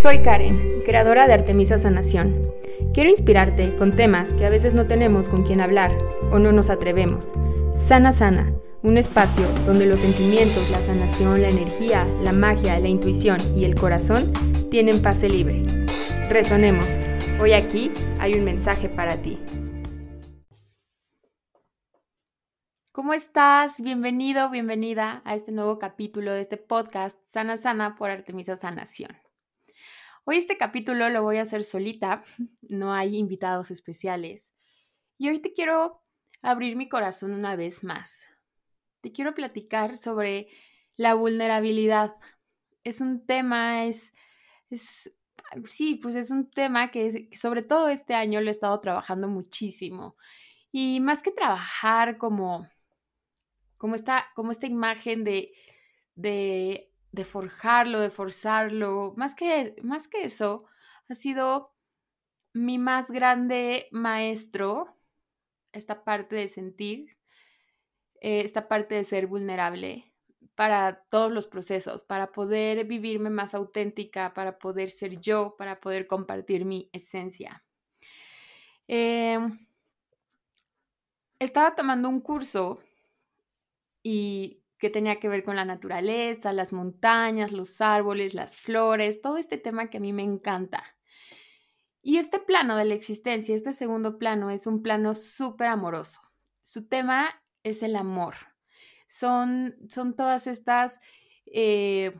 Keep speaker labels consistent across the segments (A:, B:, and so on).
A: Soy Karen, creadora de Artemisa Sanación. Quiero inspirarte con temas que a veces no tenemos con quien hablar o no nos atrevemos. Sana Sana, un espacio donde los sentimientos, la sanación, la energía, la magia, la intuición y el corazón tienen pase libre. Resonemos. Hoy aquí hay un mensaje para ti. ¿Cómo estás? Bienvenido, bienvenida a este nuevo capítulo de este podcast Sana Sana por Artemisa Sanación. Hoy este capítulo lo voy a hacer solita, no hay invitados especiales. Y hoy te quiero abrir mi corazón una vez más. Te quiero platicar sobre la vulnerabilidad. Es un tema, es, es sí, pues es un tema que, sobre todo este año lo he estado trabajando muchísimo. Y más que trabajar como, como, esta, como esta imagen de, de de forjarlo, de forzarlo, más que, más que eso, ha sido mi más grande maestro, esta parte de sentir, eh, esta parte de ser vulnerable para todos los procesos, para poder vivirme más auténtica, para poder ser yo, para poder compartir mi esencia. Em, estaba tomando un curso y que tenía que ver con la naturaleza, las montañas, los árboles, las flores, todo este tema que a mí me encanta. Y este plano de la existencia, este segundo plano, es un plano súper amoroso. Su tema es el amor. Son, son todas estas eh,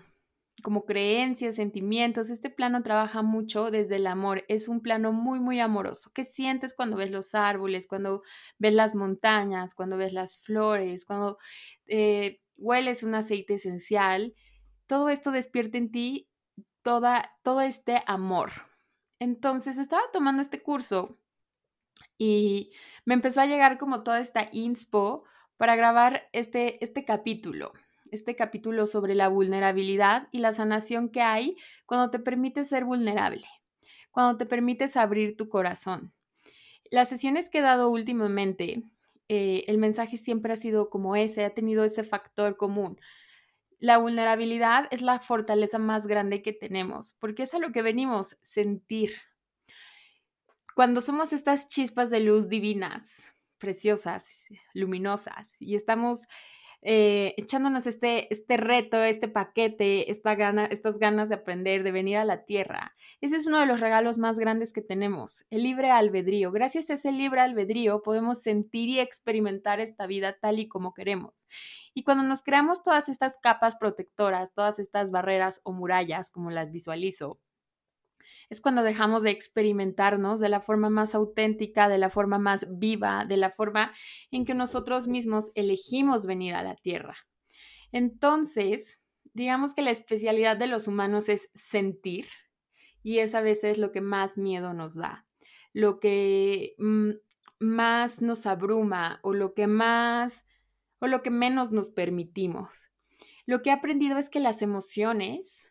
A: como creencias, sentimientos. Este plano trabaja mucho desde el amor. Es un plano muy, muy amoroso. ¿Qué sientes cuando ves los árboles, cuando ves las montañas, cuando ves las flores, cuando eh, hueles un aceite esencial, todo esto despierta en ti toda, todo este amor. Entonces estaba tomando este curso y me empezó a llegar como toda esta inspo para grabar este, este capítulo, este capítulo sobre la vulnerabilidad y la sanación que hay cuando te permites ser vulnerable, cuando te permites abrir tu corazón. Las sesiones que he dado últimamente eh, el mensaje siempre ha sido como ese, ha tenido ese factor común. La vulnerabilidad es la fortaleza más grande que tenemos, porque es a lo que venimos, sentir. Cuando somos estas chispas de luz divinas, preciosas, luminosas, y estamos eh, echándonos este, este reto, este paquete, esta gana, estas ganas de aprender, de venir a la tierra. Ese es uno de los regalos más grandes que tenemos, el libre albedrío. Gracias a ese libre albedrío podemos sentir y experimentar esta vida tal y como queremos. Y cuando nos creamos todas estas capas protectoras, todas estas barreras o murallas, como las visualizo, es cuando dejamos de experimentarnos de la forma más auténtica, de la forma más viva, de la forma en que nosotros mismos elegimos venir a la Tierra. Entonces, digamos que la especialidad de los humanos es sentir y es a veces lo que más miedo nos da, lo que mm, más nos abruma o lo que más o lo que menos nos permitimos. Lo que he aprendido es que las emociones,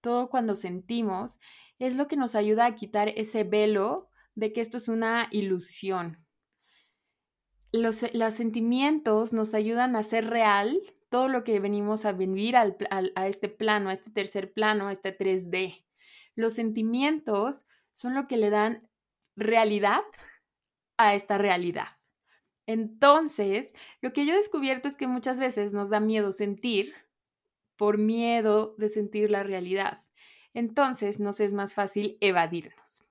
A: todo cuando sentimos, es lo que nos ayuda a quitar ese velo de que esto es una ilusión. Los, sentimientos nos ayudan a ser real todo lo que venimos a vivir a este plano, a este tercer plano, a este 3D. Los sentimientos son lo que le dan realidad a esta realidad. Entonces, lo que yo he descubierto es que muchas veces nos da miedo sentir por miedo de sentir la realidad entonces nos es más fácil evadirnos.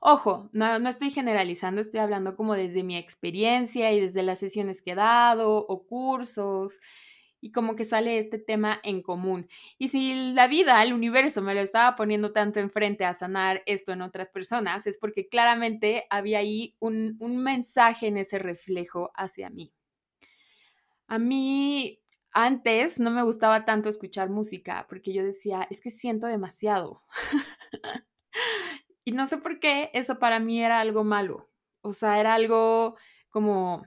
A: Ojo, no, no, estoy generalizando, estoy hablando como desde mi experiencia y desde las sesiones que he dado o cursos y como que sale este tema en común. Y si la vida, el universo me lo estaba poniendo tanto enfrente a sanar esto en otras personas, es porque claramente había ahí un, un mensaje en ese reflejo hacia mí. A mí antes no me gustaba tanto escuchar música porque yo decía, es que siento demasiado. y no sé por qué eso para mí era algo malo. O sea, era algo como,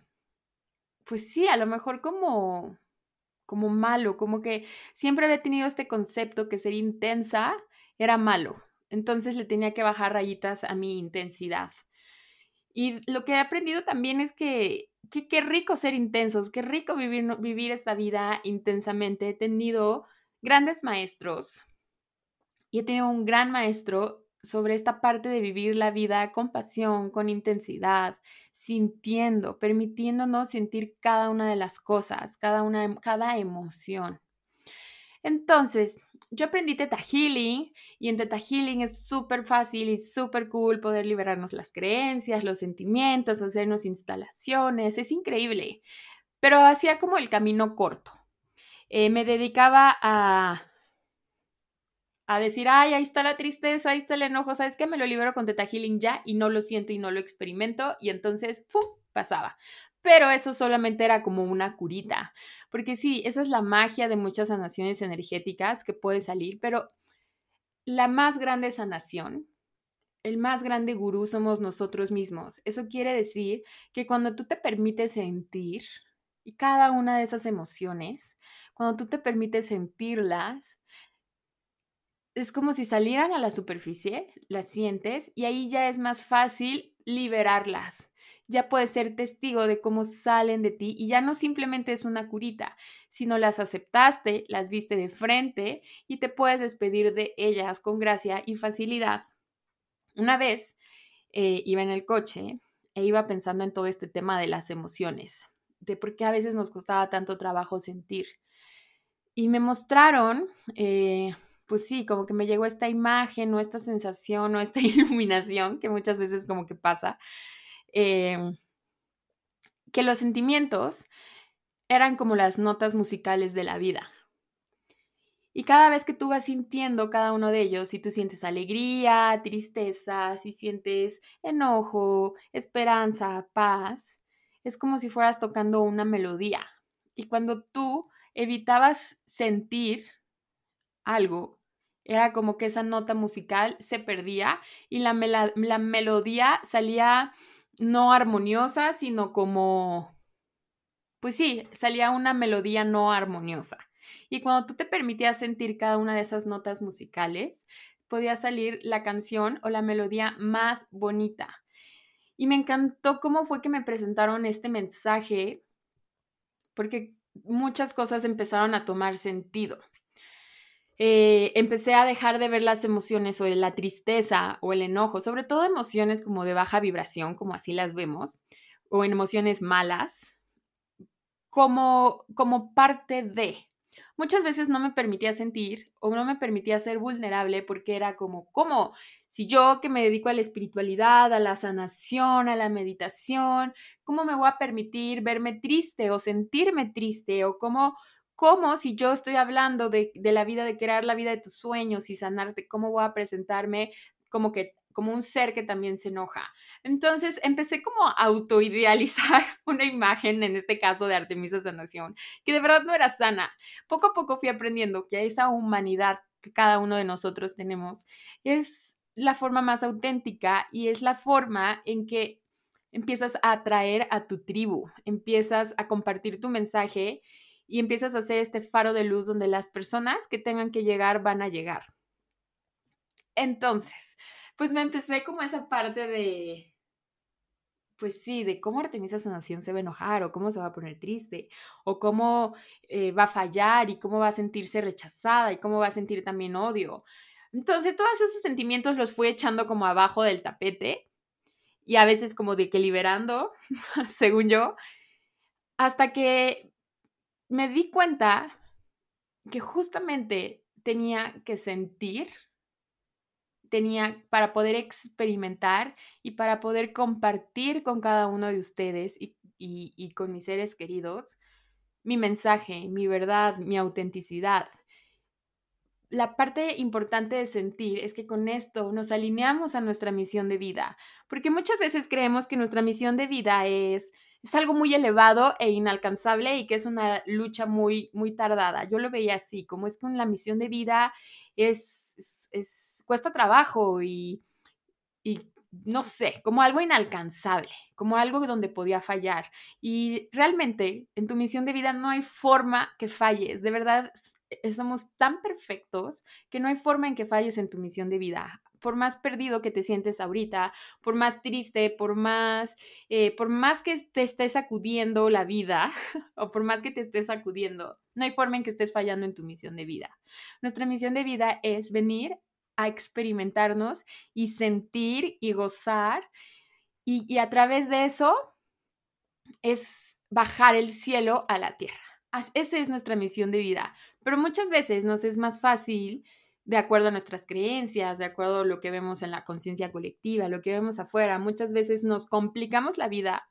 A: pues sí, a lo mejor como, como malo, como que siempre había tenido este concepto que ser intensa era malo. Entonces le tenía que bajar rayitas a mi intensidad. Y lo que he aprendido también es que qué, rico ser intensos, qué rico vivir, vivir esta vida intensamente. He tenido grandes maestros y he tenido un gran maestro sobre esta parte de vivir la vida con pasión, con intensidad, sintiendo, permitiéndonos sentir cada una de las cosas, cada una, cada emoción. Entonces, yo aprendí Teta Healing y en Teta Healing es súper fácil y súper cool poder liberarnos las creencias, los sentimientos, hacernos instalaciones, es increíble. Pero hacía como el camino corto. Eh, me dedicaba a, a decir, ay, ahí está la tristeza, ahí está el enojo, ¿sabes qué? Me lo libero con Teta Healing ya y no lo siento y no lo experimento y entonces, ¡fu! pasaba pero eso solamente era como una curita, porque sí, esa es la magia de muchas sanaciones energéticas que puede salir, pero la más grande sanación, el más grande gurú somos nosotros mismos. Eso quiere decir que cuando tú te permites sentir, y cada una de esas emociones, cuando tú te permites sentirlas, es como si salieran a la superficie, las sientes y ahí ya es más fácil liberarlas ya puedes ser testigo de cómo salen de ti y ya no simplemente es una curita, sino las aceptaste, las viste de frente y te puedes despedir de ellas con gracia y facilidad. Una vez eh, iba en el coche e iba pensando en todo este tema de las emociones, de por qué a veces nos costaba tanto trabajo sentir. Y me mostraron, eh, pues sí, como que me llegó esta imagen o esta sensación o esta iluminación que muchas veces como que pasa Em, que los sentimientos eran como las notas musicales de la vida. Y cada vez que tú vas sintiendo cada uno de ellos, si tú sientes alegría, tristeza, si sientes enojo, esperanza, paz, es como si fueras tocando una melodía. Y cuando tú evitabas sentir algo, era como que esa nota musical se perdía y la, la melodía salía no armoniosa, sino como, pues sí, salía una melodía no armoniosa. Y cuando tú te permitías sentir cada una de esas notas musicales, podía salir la canción o la melodía más bonita. Y me encantó cómo fue que me presentaron este mensaje, porque muchas cosas empezaron a tomar sentido. Eh, empecé a dejar de ver las emociones o la tristeza o el enojo, sobre todo emociones como de baja vibración, como así las vemos, o en emociones malas, como, como parte de. Muchas veces no me permitía sentir o no me permitía ser vulnerable porque era como, ¿cómo? Si yo que me dedico a la espiritualidad, a la sanación, a la meditación, ¿cómo me voy a permitir verme triste o sentirme triste? O cómo, ¿Cómo si yo estoy hablando de, la vida, de crear la vida de tus sueños y sanarte, cómo voy a presentarme como que como un ser que también se enoja. Entonces empecé como a autoidealizar una imagen, en este caso de Artemisa Sanación, que de verdad no era sana. Poco a poco fui aprendiendo que esa humanidad que cada uno de nosotros tenemos es la forma más auténtica y es la forma en que empiezas a atraer a tu tribu, empiezas a compartir tu mensaje y empiezas a hacer este faro de luz donde las personas que tengan que llegar van a llegar. Entonces, pues me empecé como esa parte de, pues sí, de cómo Artemisa Sanación se va a enojar o cómo se va a poner triste o cómo eh, va a fallar y cómo va a sentirse rechazada y cómo va a sentir también odio. Entonces, todos esos sentimientos los fui echando como abajo del tapete y a veces como de que liberando, según yo, hasta que me di cuenta que justamente tenía que sentir, tenía para poder experimentar y para poder compartir con cada uno de ustedes y, y con mis seres queridos mi mensaje, mi verdad, mi autenticidad. La parte importante de sentir es que con esto nos alineamos a nuestra misión de vida, porque muchas veces creemos que nuestra misión de vida es es algo muy elevado e inalcanzable y que es una lucha muy, muy tardada. Yo lo veía así, como es que la misión de vida es, es, cuesta trabajo y, y no sé, como algo inalcanzable, como algo donde podía fallar. Y realmente en tu misión de vida no hay forma que falles. De verdad, somos tan perfectos que no hay forma en que falles en tu misión de vida por más perdido que te sientes ahorita, por más triste, por más, eh, por más que te estés sacudiendo la vida o por más que te estés sacudiendo, no hay forma en que estés fallando en tu misión de vida. Nuestra misión de vida es venir a experimentarnos y sentir y gozar. Y a través de eso es bajar el cielo a la tierra. Esa es nuestra misión de vida. Pero muchas veces nos es más fácil, de acuerdo a nuestras creencias, de acuerdo a lo que vemos en la conciencia colectiva, lo que vemos afuera, muchas veces nos complicamos la vida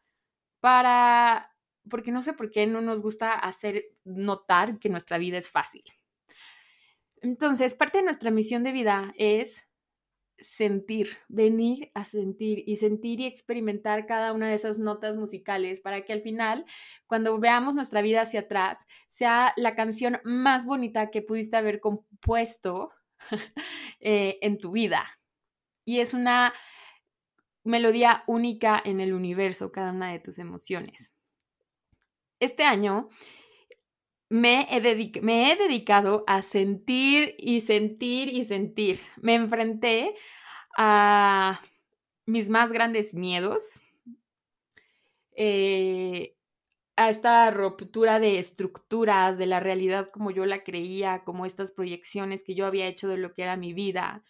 A: para, porque no sé por qué no nos gusta hacer notar que nuestra vida es fácil. Entonces, parte de nuestra misión de vida es sentir, venir a sentir y sentir y experimentar cada una de esas notas musicales para que al final, cuando veamos nuestra vida hacia atrás, sea la canción más bonita que pudiste haber compuesto eh, en tu vida. Y es una melodía única en el universo, cada una de tus emociones. Este año me he, dedicado a sentir y sentir y sentir. Me enfrenté a mis más grandes miedos, eh, a esta ruptura de estructuras, de la realidad como yo la creía, como estas proyecciones que yo había hecho de lo que era mi vida,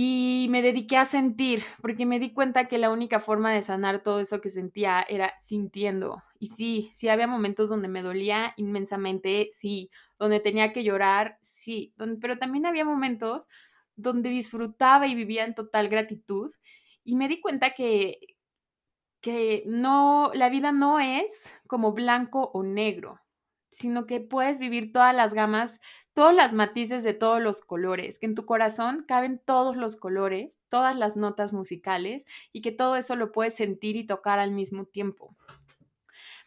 A: y me dediqué a sentir, porque me di cuenta que la única forma de sanar todo eso que sentía era sintiendo. Y sí, sí había momentos donde me dolía inmensamente, sí, donde tenía que llorar, sí, pero también había momentos donde disfrutaba y vivía en total gratitud. Y me di cuenta que, no, la vida no es como blanco o negro, sino que puedes vivir todas las gamas todos los matices de todos los colores, que en tu corazón caben todos los colores, todas las notas musicales y que todo eso lo puedes sentir y tocar al mismo tiempo.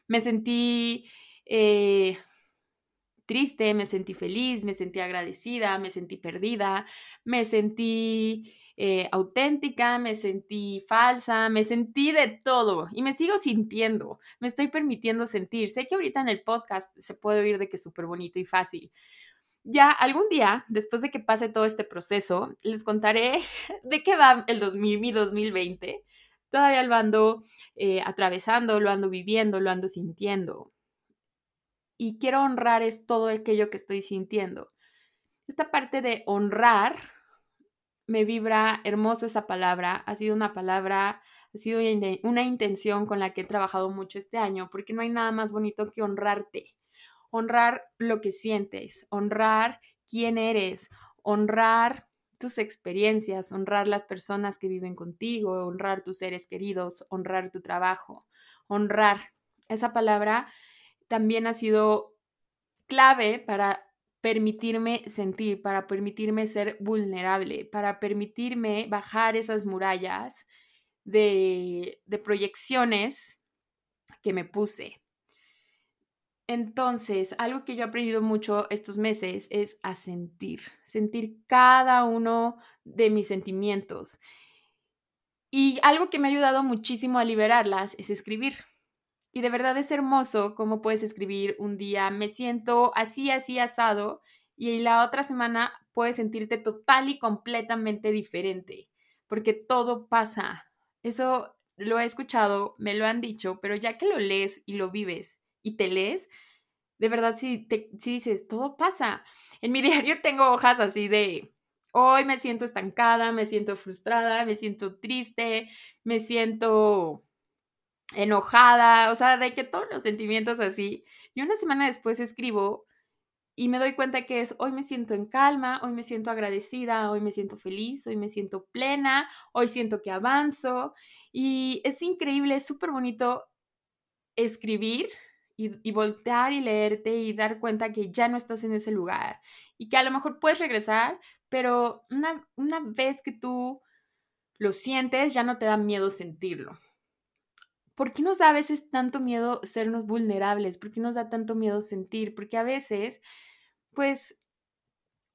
A: Me sentí eh, triste, me sentí feliz, me sentí agradecida, me sentí perdida, me sentí eh, auténtica, me sentí falsa, me sentí de todo y me sigo sintiendo, me estoy permitiendo sentir. Sé que ahorita en el podcast se puede oír de que es súper bonito y fácil, ya algún día, después de que pase todo este proceso, les contaré de qué va el 2000, mi 2020. Todavía lo ando eh, atravesando, lo ando viviendo, lo ando sintiendo. Y quiero honrar es todo aquello que estoy sintiendo. Esta parte de honrar me vibra hermoso esa palabra. Ha sido una palabra, ha sido una intención con la que he trabajado mucho este año, porque no hay nada más bonito que honrarte honrar lo que sientes, honrar quién eres, honrar tus experiencias, honrar las personas que viven contigo, honrar tus seres queridos, honrar tu trabajo, honrar. Esa palabra también ha sido clave para permitirme sentir, para permitirme ser vulnerable, para permitirme bajar esas murallas de, de proyecciones que me puse. Entonces, algo que yo he aprendido mucho estos meses es a sentir, sentir cada uno de mis sentimientos. Y algo que me ha ayudado muchísimo a liberarlas es escribir. Y de verdad es hermoso cómo puedes escribir un día, me siento así, así asado, y la otra semana puedes sentirte total y completamente diferente, porque todo pasa. Eso lo he escuchado, me lo han dicho, pero ya que lo lees y lo vives y te lees, de verdad si, te, si dices, todo pasa. En mi diario tengo hojas así de, hoy me siento estancada, me siento frustrada, me siento triste, me siento enojada, o sea, de que todos los sentimientos así. Y una semana después escribo y me doy cuenta que es hoy me siento en calma, hoy me siento agradecida, hoy me siento feliz, hoy me siento plena, hoy siento que avanzo. Y es increíble, es súper bonito escribir y, voltear y leerte y dar cuenta que ya no estás en ese lugar y que a lo mejor puedes regresar, pero una, una vez que tú lo sientes, ya no te da miedo sentirlo. ¿Por qué nos da a veces tanto miedo sernos vulnerables? ¿Por qué nos da tanto miedo sentir? Porque a veces, pues,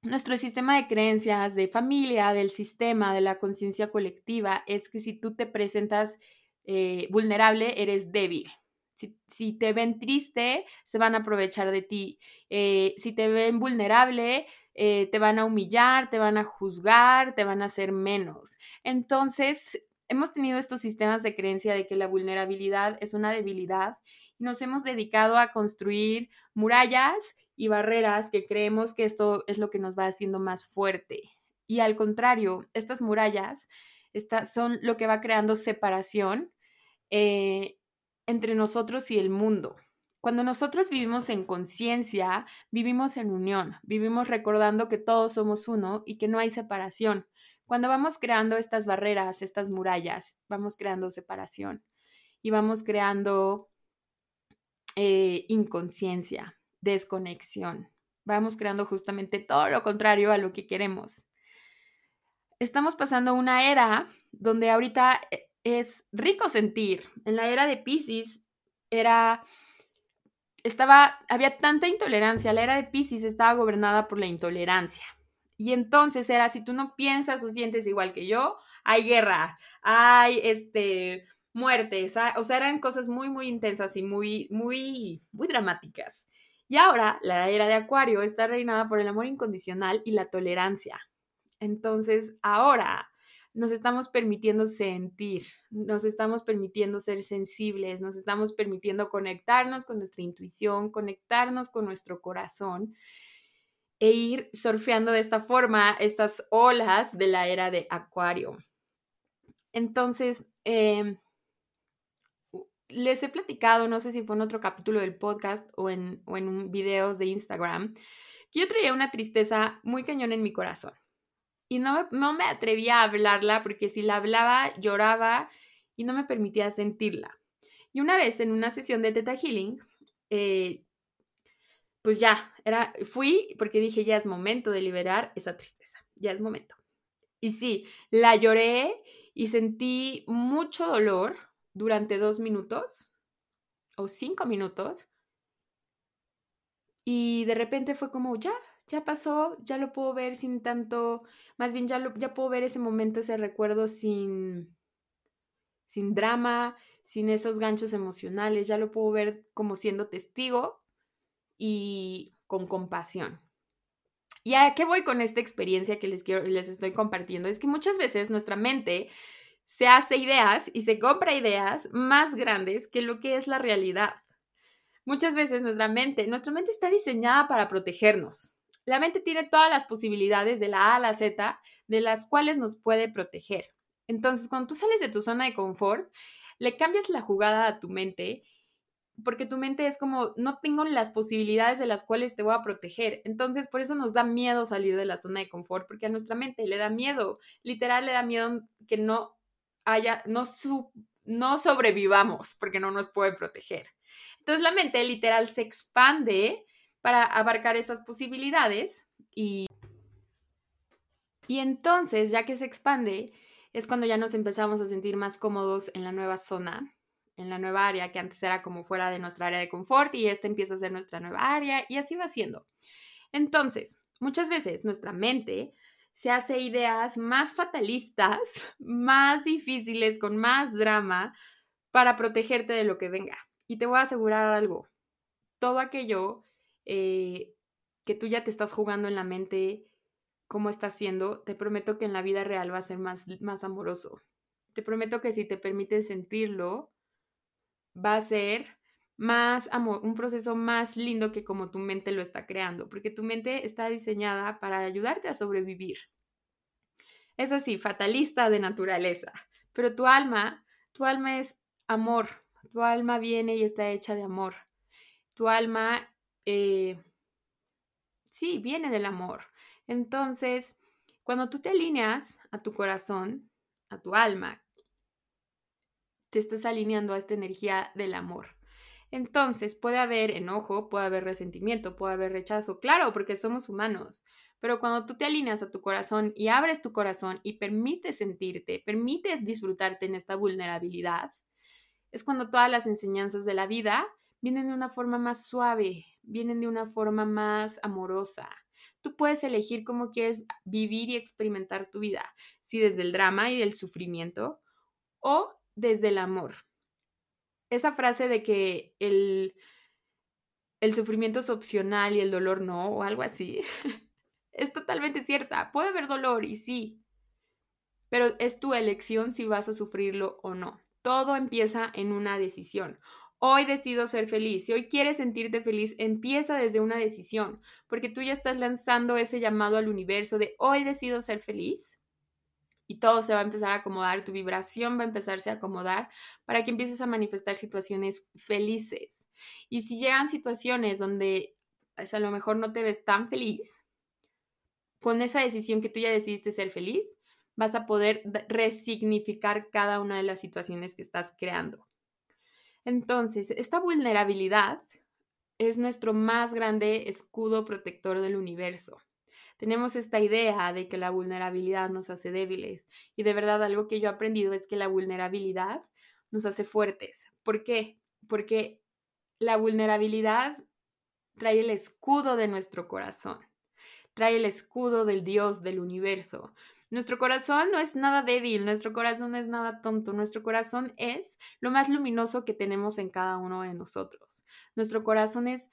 A: nuestro sistema de creencias, de familia, del sistema, de la conciencia colectiva, es que si tú te presentas eh, vulnerable, eres débil. Si, te ven triste, se van a aprovechar de ti. Eh, si te ven vulnerable, eh, te van a humillar, te van a juzgar, te van a hacer menos. Entonces, hemos tenido estos sistemas de creencia de que la vulnerabilidad es una debilidad y nos hemos dedicado a construir murallas y barreras que creemos que esto es lo que nos va haciendo más fuerte. Y al contrario, estas murallas son lo que va creando separación eh, entre nosotros y el mundo. Cuando nosotros vivimos en conciencia, vivimos en unión, vivimos recordando que todos somos uno y que no hay separación. Cuando vamos creando estas barreras, estas murallas, vamos creando separación y vamos creando eh, inconsciencia, desconexión. Vamos creando justamente todo lo contrario a lo que queremos. Estamos pasando una era donde ahorita eh, es rico sentir. En la era de Pisces era estaba había tanta intolerancia, la era de Pisces estaba gobernada por la intolerancia. Y entonces era si tú no piensas o sientes igual que yo, hay guerra, hay este muertes, o sea, eran cosas muy muy intensas y muy muy muy dramáticas. Y ahora la era de Acuario está reinada por el amor incondicional y la tolerancia. Entonces, ahora nos estamos permitiendo sentir, nos estamos permitiendo ser sensibles, nos estamos permitiendo conectarnos con nuestra intuición, conectarnos con nuestro corazón e ir surfeando de esta forma estas olas de la era de Acuario. Entonces, em, les he platicado, no sé si fue en otro capítulo del podcast o en, o en videos de Instagram, que yo traía una tristeza muy cañón en mi corazón y no me, no me atrevía a hablarla porque si la hablaba lloraba y no me permitía sentirla. Y una vez en una sesión de Theta Healing, eh, pues ya, era, fui porque dije, ya es momento de liberar esa tristeza, ya es momento. Y sí, la lloré y sentí mucho dolor durante dos minutos o cinco minutos. Y de repente fue como, ya, ya pasó, ya lo puedo ver sin tanto, más bien ya, lo, ya puedo ver ese momento, ese recuerdo sin, sin drama, sin esos ganchos emocionales, ya lo puedo ver como siendo testigo y con compasión. ¿Y a qué voy con esta experiencia que les, quiero, les estoy compartiendo? Es que muchas veces nuestra mente se hace ideas y se compra ideas más grandes que lo que es la realidad. Muchas veces nuestra mente, nuestra mente está diseñada para protegernos. La mente tiene todas las posibilidades de la A a la Z de las cuales nos puede proteger. Entonces, cuando tú sales de tu zona de confort, le cambias la jugada a tu mente porque tu mente es como, no tengo las posibilidades de las cuales te voy a proteger. Entonces, por eso nos da miedo salir de la zona de confort, porque a nuestra mente le da miedo, literal le da miedo que no haya, no, no sobrevivamos, porque no nos puede proteger. Entonces, la mente literal se expande para abarcar esas posibilidades y, y entonces, ya que se expande, es cuando ya nos empezamos a sentir más cómodos en la nueva zona, en la nueva área que antes era como fuera de nuestra área de confort y esta empieza a ser nuestra nueva área y así va siendo. Entonces, muchas veces nuestra mente se hace ideas más fatalistas, más difíciles, con más drama, para protegerte de lo que venga. Y te voy a asegurar algo, todo aquello eh, que tú ya te estás jugando en la mente cómo está siendo, te prometo que en la vida real va a ser más, más amoroso. Te prometo que si te permites sentirlo, va a ser más amor, un proceso más lindo que como tu mente lo está creando, porque tu mente está diseñada para ayudarte a sobrevivir. Es así, fatalista de naturaleza, pero tu alma, tu alma es amor, tu alma viene y está hecha de amor. Tu alma eh, sí, viene del amor. Entonces, cuando tú te alineas a tu corazón, a tu alma, te estás alineando a esta energía del amor. Entonces, puede haber enojo, puede haber resentimiento, puede haber rechazo, claro, porque somos humanos. Pero cuando tú te alineas a tu corazón y abres tu corazón y permites sentirte, permites disfrutarte en esta vulnerabilidad, es cuando todas las enseñanzas de la vida vienen de una forma más suave, vienen de una forma más amorosa. Tú puedes elegir cómo quieres vivir y experimentar tu vida, si desde el drama y del sufrimiento o desde el amor. Esa frase de que el, el sufrimiento es opcional y el dolor no, o algo así, es totalmente cierta. Puede haber dolor y sí, pero es tu elección si vas a sufrirlo o no. Todo empieza en una decisión. Hoy decido ser feliz. Si hoy quieres sentirte feliz, empieza desde una decisión, porque tú ya estás lanzando ese llamado al universo de hoy decido ser feliz y todo se va a empezar a acomodar, tu vibración va a empezarse a acomodar para que empieces a manifestar situaciones felices. Y si llegan situaciones donde pues, a lo mejor no te ves tan feliz, con esa decisión que tú ya decidiste ser feliz, vas a poder resignificar cada una de las situaciones que estás creando. Entonces, esta vulnerabilidad es nuestro más grande escudo protector del universo. Tenemos esta idea de que la vulnerabilidad nos hace débiles y de verdad algo que yo he aprendido es que la vulnerabilidad nos hace fuertes. ¿Por qué? Porque la vulnerabilidad trae el escudo de nuestro corazón, trae el escudo del Dios del universo. Nuestro corazón no es nada débil, nuestro corazón no es nada tonto, nuestro corazón es lo más luminoso que tenemos en cada uno de nosotros. Nuestro corazón es,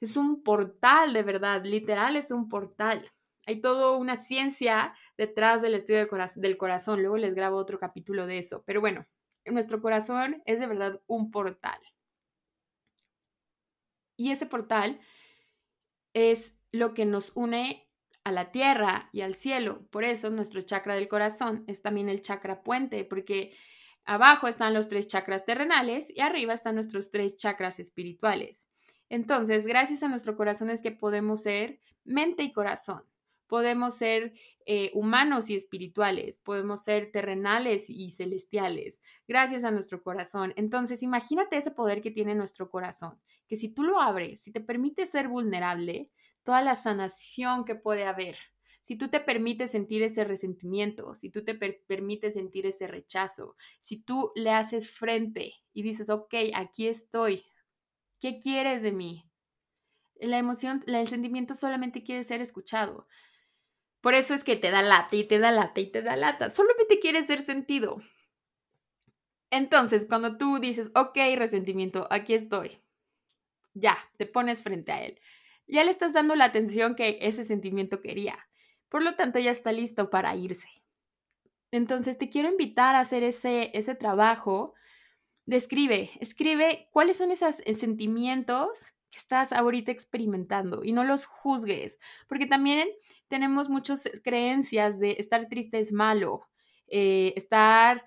A: es un portal de verdad, literal es un portal. Hay toda una ciencia detrás del estudio del corazón, luego les grabo otro capítulo de eso, pero bueno, nuestro corazón es de verdad un portal. Y ese portal es lo que nos une a la tierra y al cielo. Por eso nuestro chakra del corazón es también el chakra puente, porque abajo están los tres chakras terrenales y arriba están nuestros tres chakras espirituales. Entonces, gracias a nuestro corazón es que podemos ser mente y corazón. Podemos ser eh, humanos y espirituales, podemos ser terrenales y celestiales, gracias a nuestro corazón. Entonces, imagínate ese poder que tiene nuestro corazón, que si tú lo abres, si te permites ser vulnerable, toda la sanación que puede haber. Si tú te permites sentir ese resentimiento, si tú te permites sentir ese rechazo, si tú le haces frente y dices, ok, aquí estoy, ¿qué quieres de mí? La emoción, el sentimiento solamente quiere ser escuchado. Por eso es que te da lata y te da lata y te da lata. Solamente quiere ser sentido. Entonces, cuando tú dices, ok, resentimiento, aquí estoy, ya, te pones frente a él. Ya le estás dando la atención que ese sentimiento quería. Por lo tanto, ya está listo para irse. Entonces, te quiero invitar a hacer ese, ese trabajo. Describe, escribe cuáles son esos eh, sentimientos que estás ahorita experimentando y no los juzgues, porque también tenemos muchas creencias de estar triste es malo, eh, estar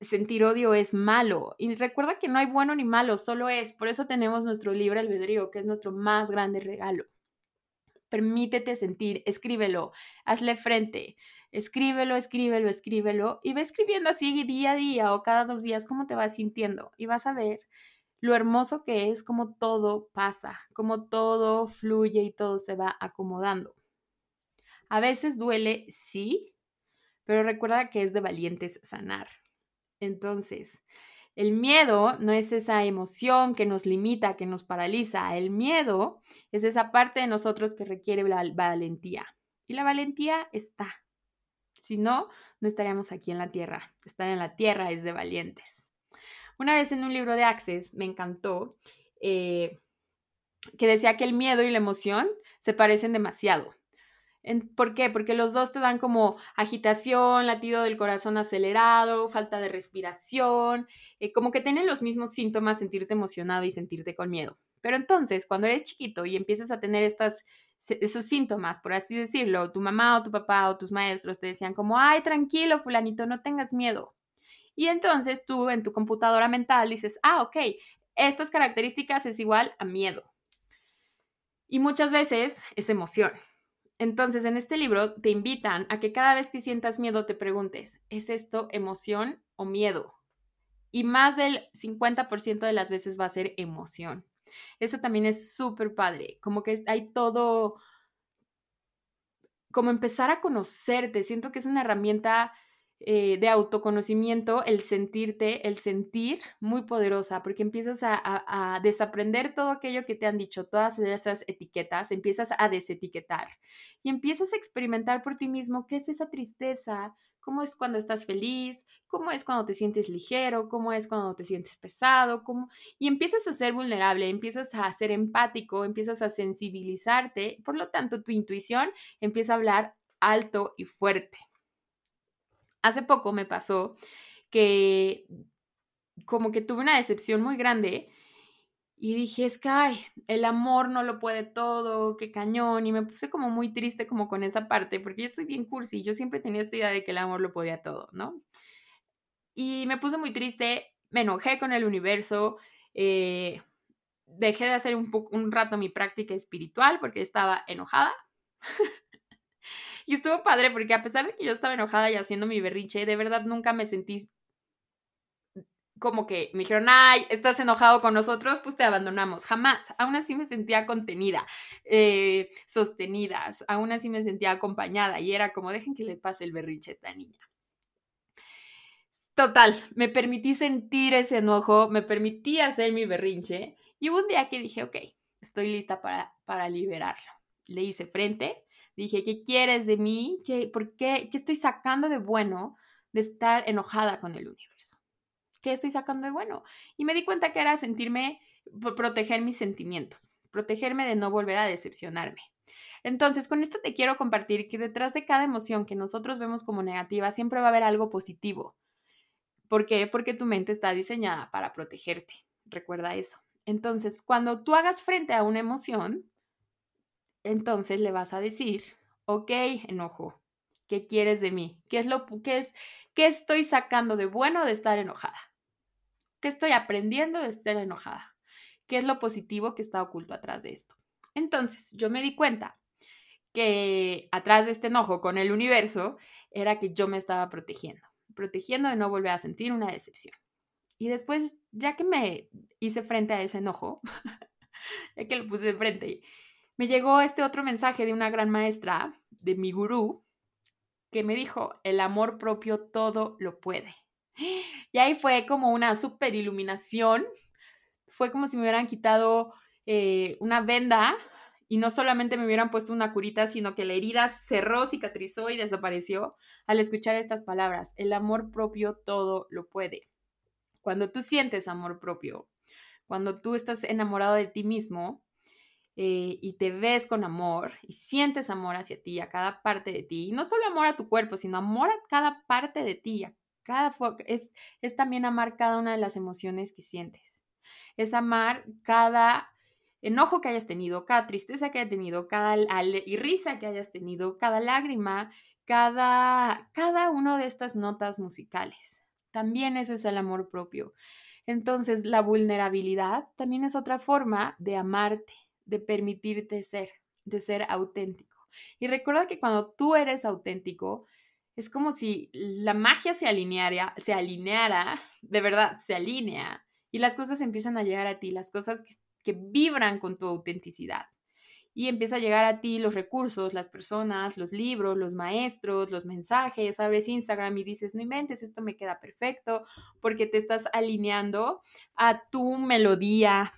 A: sentir odio es malo. Y recuerda que no hay bueno ni malo, solo es. Por eso tenemos nuestro libre albedrío, que es nuestro más grande regalo. Permítete sentir, escríbelo, hazle frente, escríbelo, escríbelo, escríbelo y ve escribiendo así día a día o cada dos días cómo te vas sintiendo y vas a ver lo hermoso que es como todo pasa, como todo fluye y todo se va acomodando. A veces duele, sí, pero recuerda que es de valientes sanar. Entonces, el miedo no es esa emoción que nos limita, que nos paraliza. El miedo es esa parte de nosotros que requiere la valentía. Y la valentía está. Si no, no estaríamos aquí en la tierra. Estar en la tierra es de valientes. Una vez en un libro de Access me encantó eh, que decía que el miedo y la emoción se parecen demasiado. ¿Por qué? Porque los dos te dan como agitación, latido del corazón acelerado, falta de respiración, eh, como que tienen los mismos síntomas sentirte emocionado y sentirte con miedo. Pero entonces, cuando eres chiquito y empiezas a tener estas, esos síntomas, por así decirlo, tu mamá o tu papá o tus maestros te decían como, ay, tranquilo, fulanito, no tengas miedo. Y entonces tú en tu computadora mental dices, ah, ok, estas características es igual a miedo. Y muchas veces es emoción. Entonces, en este libro te invitan a que cada vez que sientas miedo te preguntes, ¿es esto emoción o miedo? Y más del 50% de las veces va a ser emoción. Eso también es súper padre, como que hay todo, como empezar a conocerte. Siento que es una herramienta eh, de autoconocimiento, el sentirte, el sentir muy poderosa, porque empiezas a, desaprender todo aquello que te han dicho, todas esas etiquetas, empiezas a desetiquetar y empiezas a experimentar por ti mismo qué es esa tristeza, cómo es cuando estás feliz, cómo es cuando te sientes ligero, cómo es cuando te sientes pesado, cómo... y empiezas a ser vulnerable, empiezas a ser empático, empiezas a sensibilizarte, por lo tanto tu intuición empieza a hablar alto y fuerte. Hace poco me pasó que como que tuve una decepción muy grande y dije, es que, el amor no lo puede todo, qué cañón. Y me puse como muy triste como con esa parte, porque yo soy bien cursi. Yo siempre tenía esta idea de que el amor lo podía todo, ¿no? Y me puse muy triste, me enojé con el universo, eh, dejé de hacer un, un rato mi práctica espiritual porque estaba enojada. y estuvo padre porque a pesar de que yo estaba enojada y haciendo mi berrinche, de verdad nunca me sentí como que me dijeron, ay, estás enojado con nosotros, pues te abandonamos. Jamás. Aún así me sentía contenida, eh, sostenidas, aún así me sentía acompañada y era como, dejen que le pase el berrinche a esta niña. Total, me permití sentir ese enojo, me permití hacer mi berrinche y hubo un día que dije, ok, estoy lista para, para liberarlo. Le hice frente, dije, ¿qué quieres de mí? ¿Qué, ¿Por qué? ¿Qué estoy sacando de bueno de estar enojada con el universo? ¿qué estoy sacando de bueno? Y me di cuenta que era sentirme, proteger mis sentimientos, protegerme de no volver a decepcionarme. Entonces, con esto te quiero compartir que detrás de cada emoción que nosotros vemos como negativa, siempre va a haber algo positivo. ¿Por qué? Porque tu mente está diseñada para protegerte. Recuerda eso. Entonces, cuando tú hagas frente a una emoción, entonces le vas a decir, ok, enojo, ¿qué quieres de mí? ¿Qué es lo qué es qué estoy sacando de bueno de estar enojada? ¿Qué estoy aprendiendo de estar enojada? ¿Qué es lo positivo que está oculto atrás de esto? Entonces, yo me di cuenta que atrás de este enojo con el universo era que yo me estaba protegiendo, protegiendo de no volver a sentir una decepción. Y después, ya que me hice frente a ese enojo, ya que lo puse de frente, me llegó este otro mensaje de una gran maestra, de mi gurú, que me dijo, el amor propio todo lo puede. Y ahí fue como una super iluminación. Fue como si me hubieran quitado eh, una venda y no solamente me hubieran puesto una curita, sino que la herida cerró, cicatrizó y desapareció al escuchar estas palabras. El amor propio todo lo puede. Cuando tú sientes amor propio, cuando tú estás enamorado de ti mismo eh, y te ves con amor y sientes amor hacia ti, a cada parte de ti, y no solo amor a tu cuerpo, sino amor a cada parte de ti, a cada es, es también amar cada una de las emociones que sientes. Es amar cada enojo que hayas tenido, cada tristeza que hayas tenido, cada risa que hayas tenido, cada lágrima, cada, cada una de estas notas musicales. También ese es el amor propio. Entonces, la vulnerabilidad también es otra forma de amarte, de permitirte ser, de ser auténtico. Y recuerda que cuando tú eres auténtico, es como si la magia se alineara, se alineara, de verdad, se alinea y las cosas empiezan a llegar a ti, las cosas que, vibran con tu autenticidad. Y empieza a llegar a ti los recursos, las personas, los libros, los maestros, los mensajes. Abres Instagram y dices, no inventes, esto me queda perfecto, porque te estás alineando a tu melodía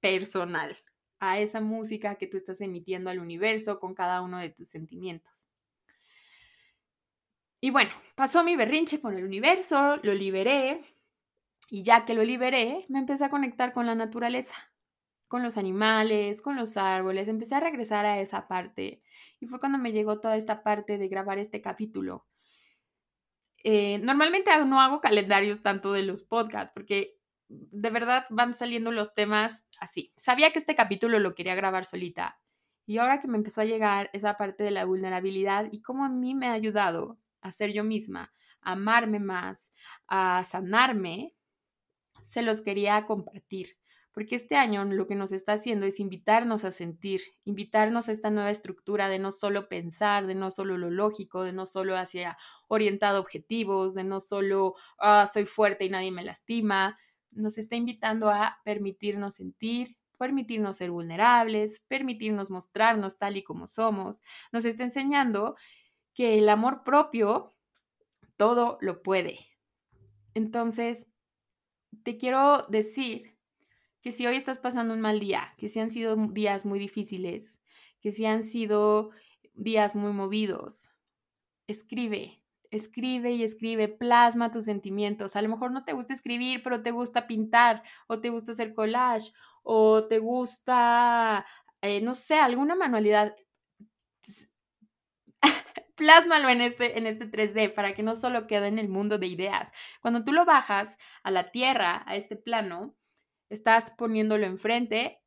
A: personal, a esa música que tú estás emitiendo al universo con cada uno de tus sentimientos. Y bueno, pasó mi berrinche con el universo, lo liberé y ya que lo liberé, me empecé a conectar con la naturaleza, con los animales, con los árboles, empecé a regresar a esa parte y fue cuando me llegó toda esta parte de grabar este capítulo. Eh, normalmente no hago calendarios tanto de los podcasts porque de verdad van saliendo los temas así. Sabía que este capítulo lo quería grabar solita y ahora que me empezó a llegar esa parte de la vulnerabilidad y cómo a mí me ha ayudado a ser yo misma, a amarme más, a sanarme, se los quería compartir. Porque este año lo que nos está haciendo es invitarnos a sentir, invitarnos a esta nueva estructura de no solo pensar, de no solo lo lógico, de no solo hacia orientado objetivos, de no solo ah, soy fuerte y nadie me lastima. Nos está invitando a permitirnos sentir, permitirnos ser vulnerables, permitirnos mostrarnos tal y como somos. Nos está enseñando que el amor propio todo lo puede. Entonces, te quiero decir que si hoy estás pasando un mal día, que si han sido días muy difíciles, que si han sido días muy movidos, escribe, escribe y escribe, plasma tus sentimientos. A lo mejor no te gusta escribir, pero te gusta pintar o te gusta hacer collage o te gusta, eh, no sé, alguna manualidad plásmalo en este, en este 3D para que no solo quede en el mundo de ideas. Cuando tú lo bajas a la tierra, a este plano, estás poniéndolo enfrente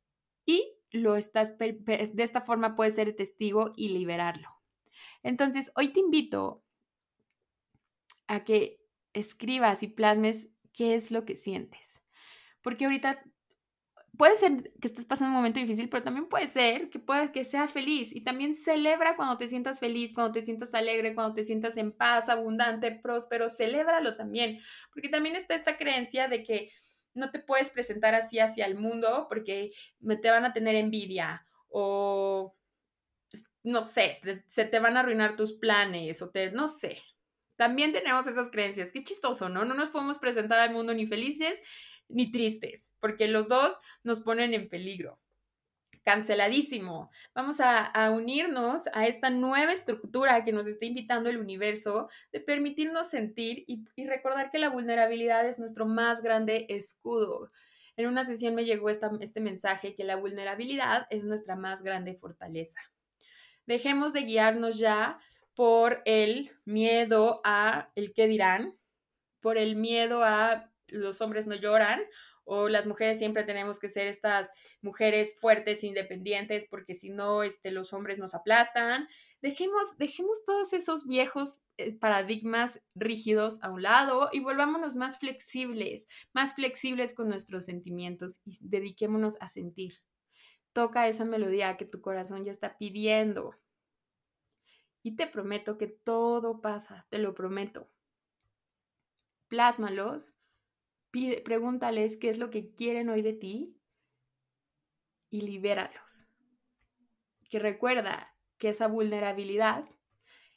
A: y lo estás, de esta forma puedes ser testigo y liberarlo. Entonces, hoy te invito a que escribas y plasmes qué es lo que sientes. Porque ahorita puede ser que estés pasando un momento difícil, pero también puede ser que pueda que sea feliz y también celebra cuando te sientas feliz, cuando te sientas alegre, cuando te sientas en paz, abundante, próspero, celébralo también, porque también está esta creencia de que no te puedes presentar así hacia el mundo porque te van a tener envidia o no sé, se te van a arruinar tus planes o te no sé. También tenemos esas creencias. Qué chistoso, ¿no? No nos podemos presentar al mundo ni felices ni tristes, porque los dos nos ponen en peligro. Canceladísimo. Vamos a, unirnos a esta nueva estructura que nos está invitando el universo de permitirnos sentir y, recordar que la vulnerabilidad es nuestro más grande escudo. En una sesión me llegó este mensaje que la vulnerabilidad es nuestra más grande fortaleza. Dejemos de guiarnos ya por el miedo a el qué dirán, por el miedo a los hombres no lloran o las mujeres siempre tenemos que ser estas mujeres fuertes, independientes, porque si no, este, los hombres nos aplastan. Dejemos, dejemos todos esos viejos eh, paradigmas rígidos a un lado y volvámonos más flexibles, más flexibles con nuestros sentimientos y dediquémonos a sentir. Toca esa melodía que tu corazón ya está pidiendo. Y te prometo que todo pasa, te lo prometo. Plásmalos pregúntales qué es lo que quieren hoy de ti y libéralos. Que recuerda que esa vulnerabilidad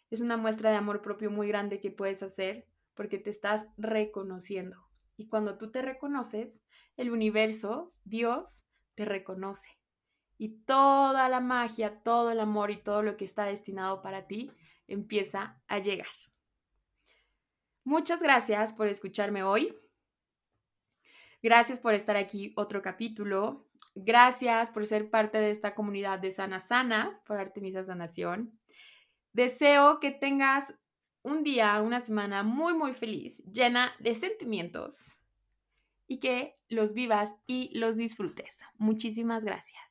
A: es una muestra de amor propio muy grande que puedes hacer porque te estás reconociendo. Y cuando tú te reconoces, el universo, Dios, te reconoce. Y toda la magia, todo el amor y todo lo que está destinado para ti empieza a llegar. Muchas gracias por escucharme hoy. Gracias por estar aquí otro capítulo. Gracias por ser parte de esta comunidad de Sana Sana por Artemisa Sanación. Deseo que tengas un día, una semana muy, muy feliz, llena de sentimientos y que los vivas y los disfrutes. Muchísimas gracias.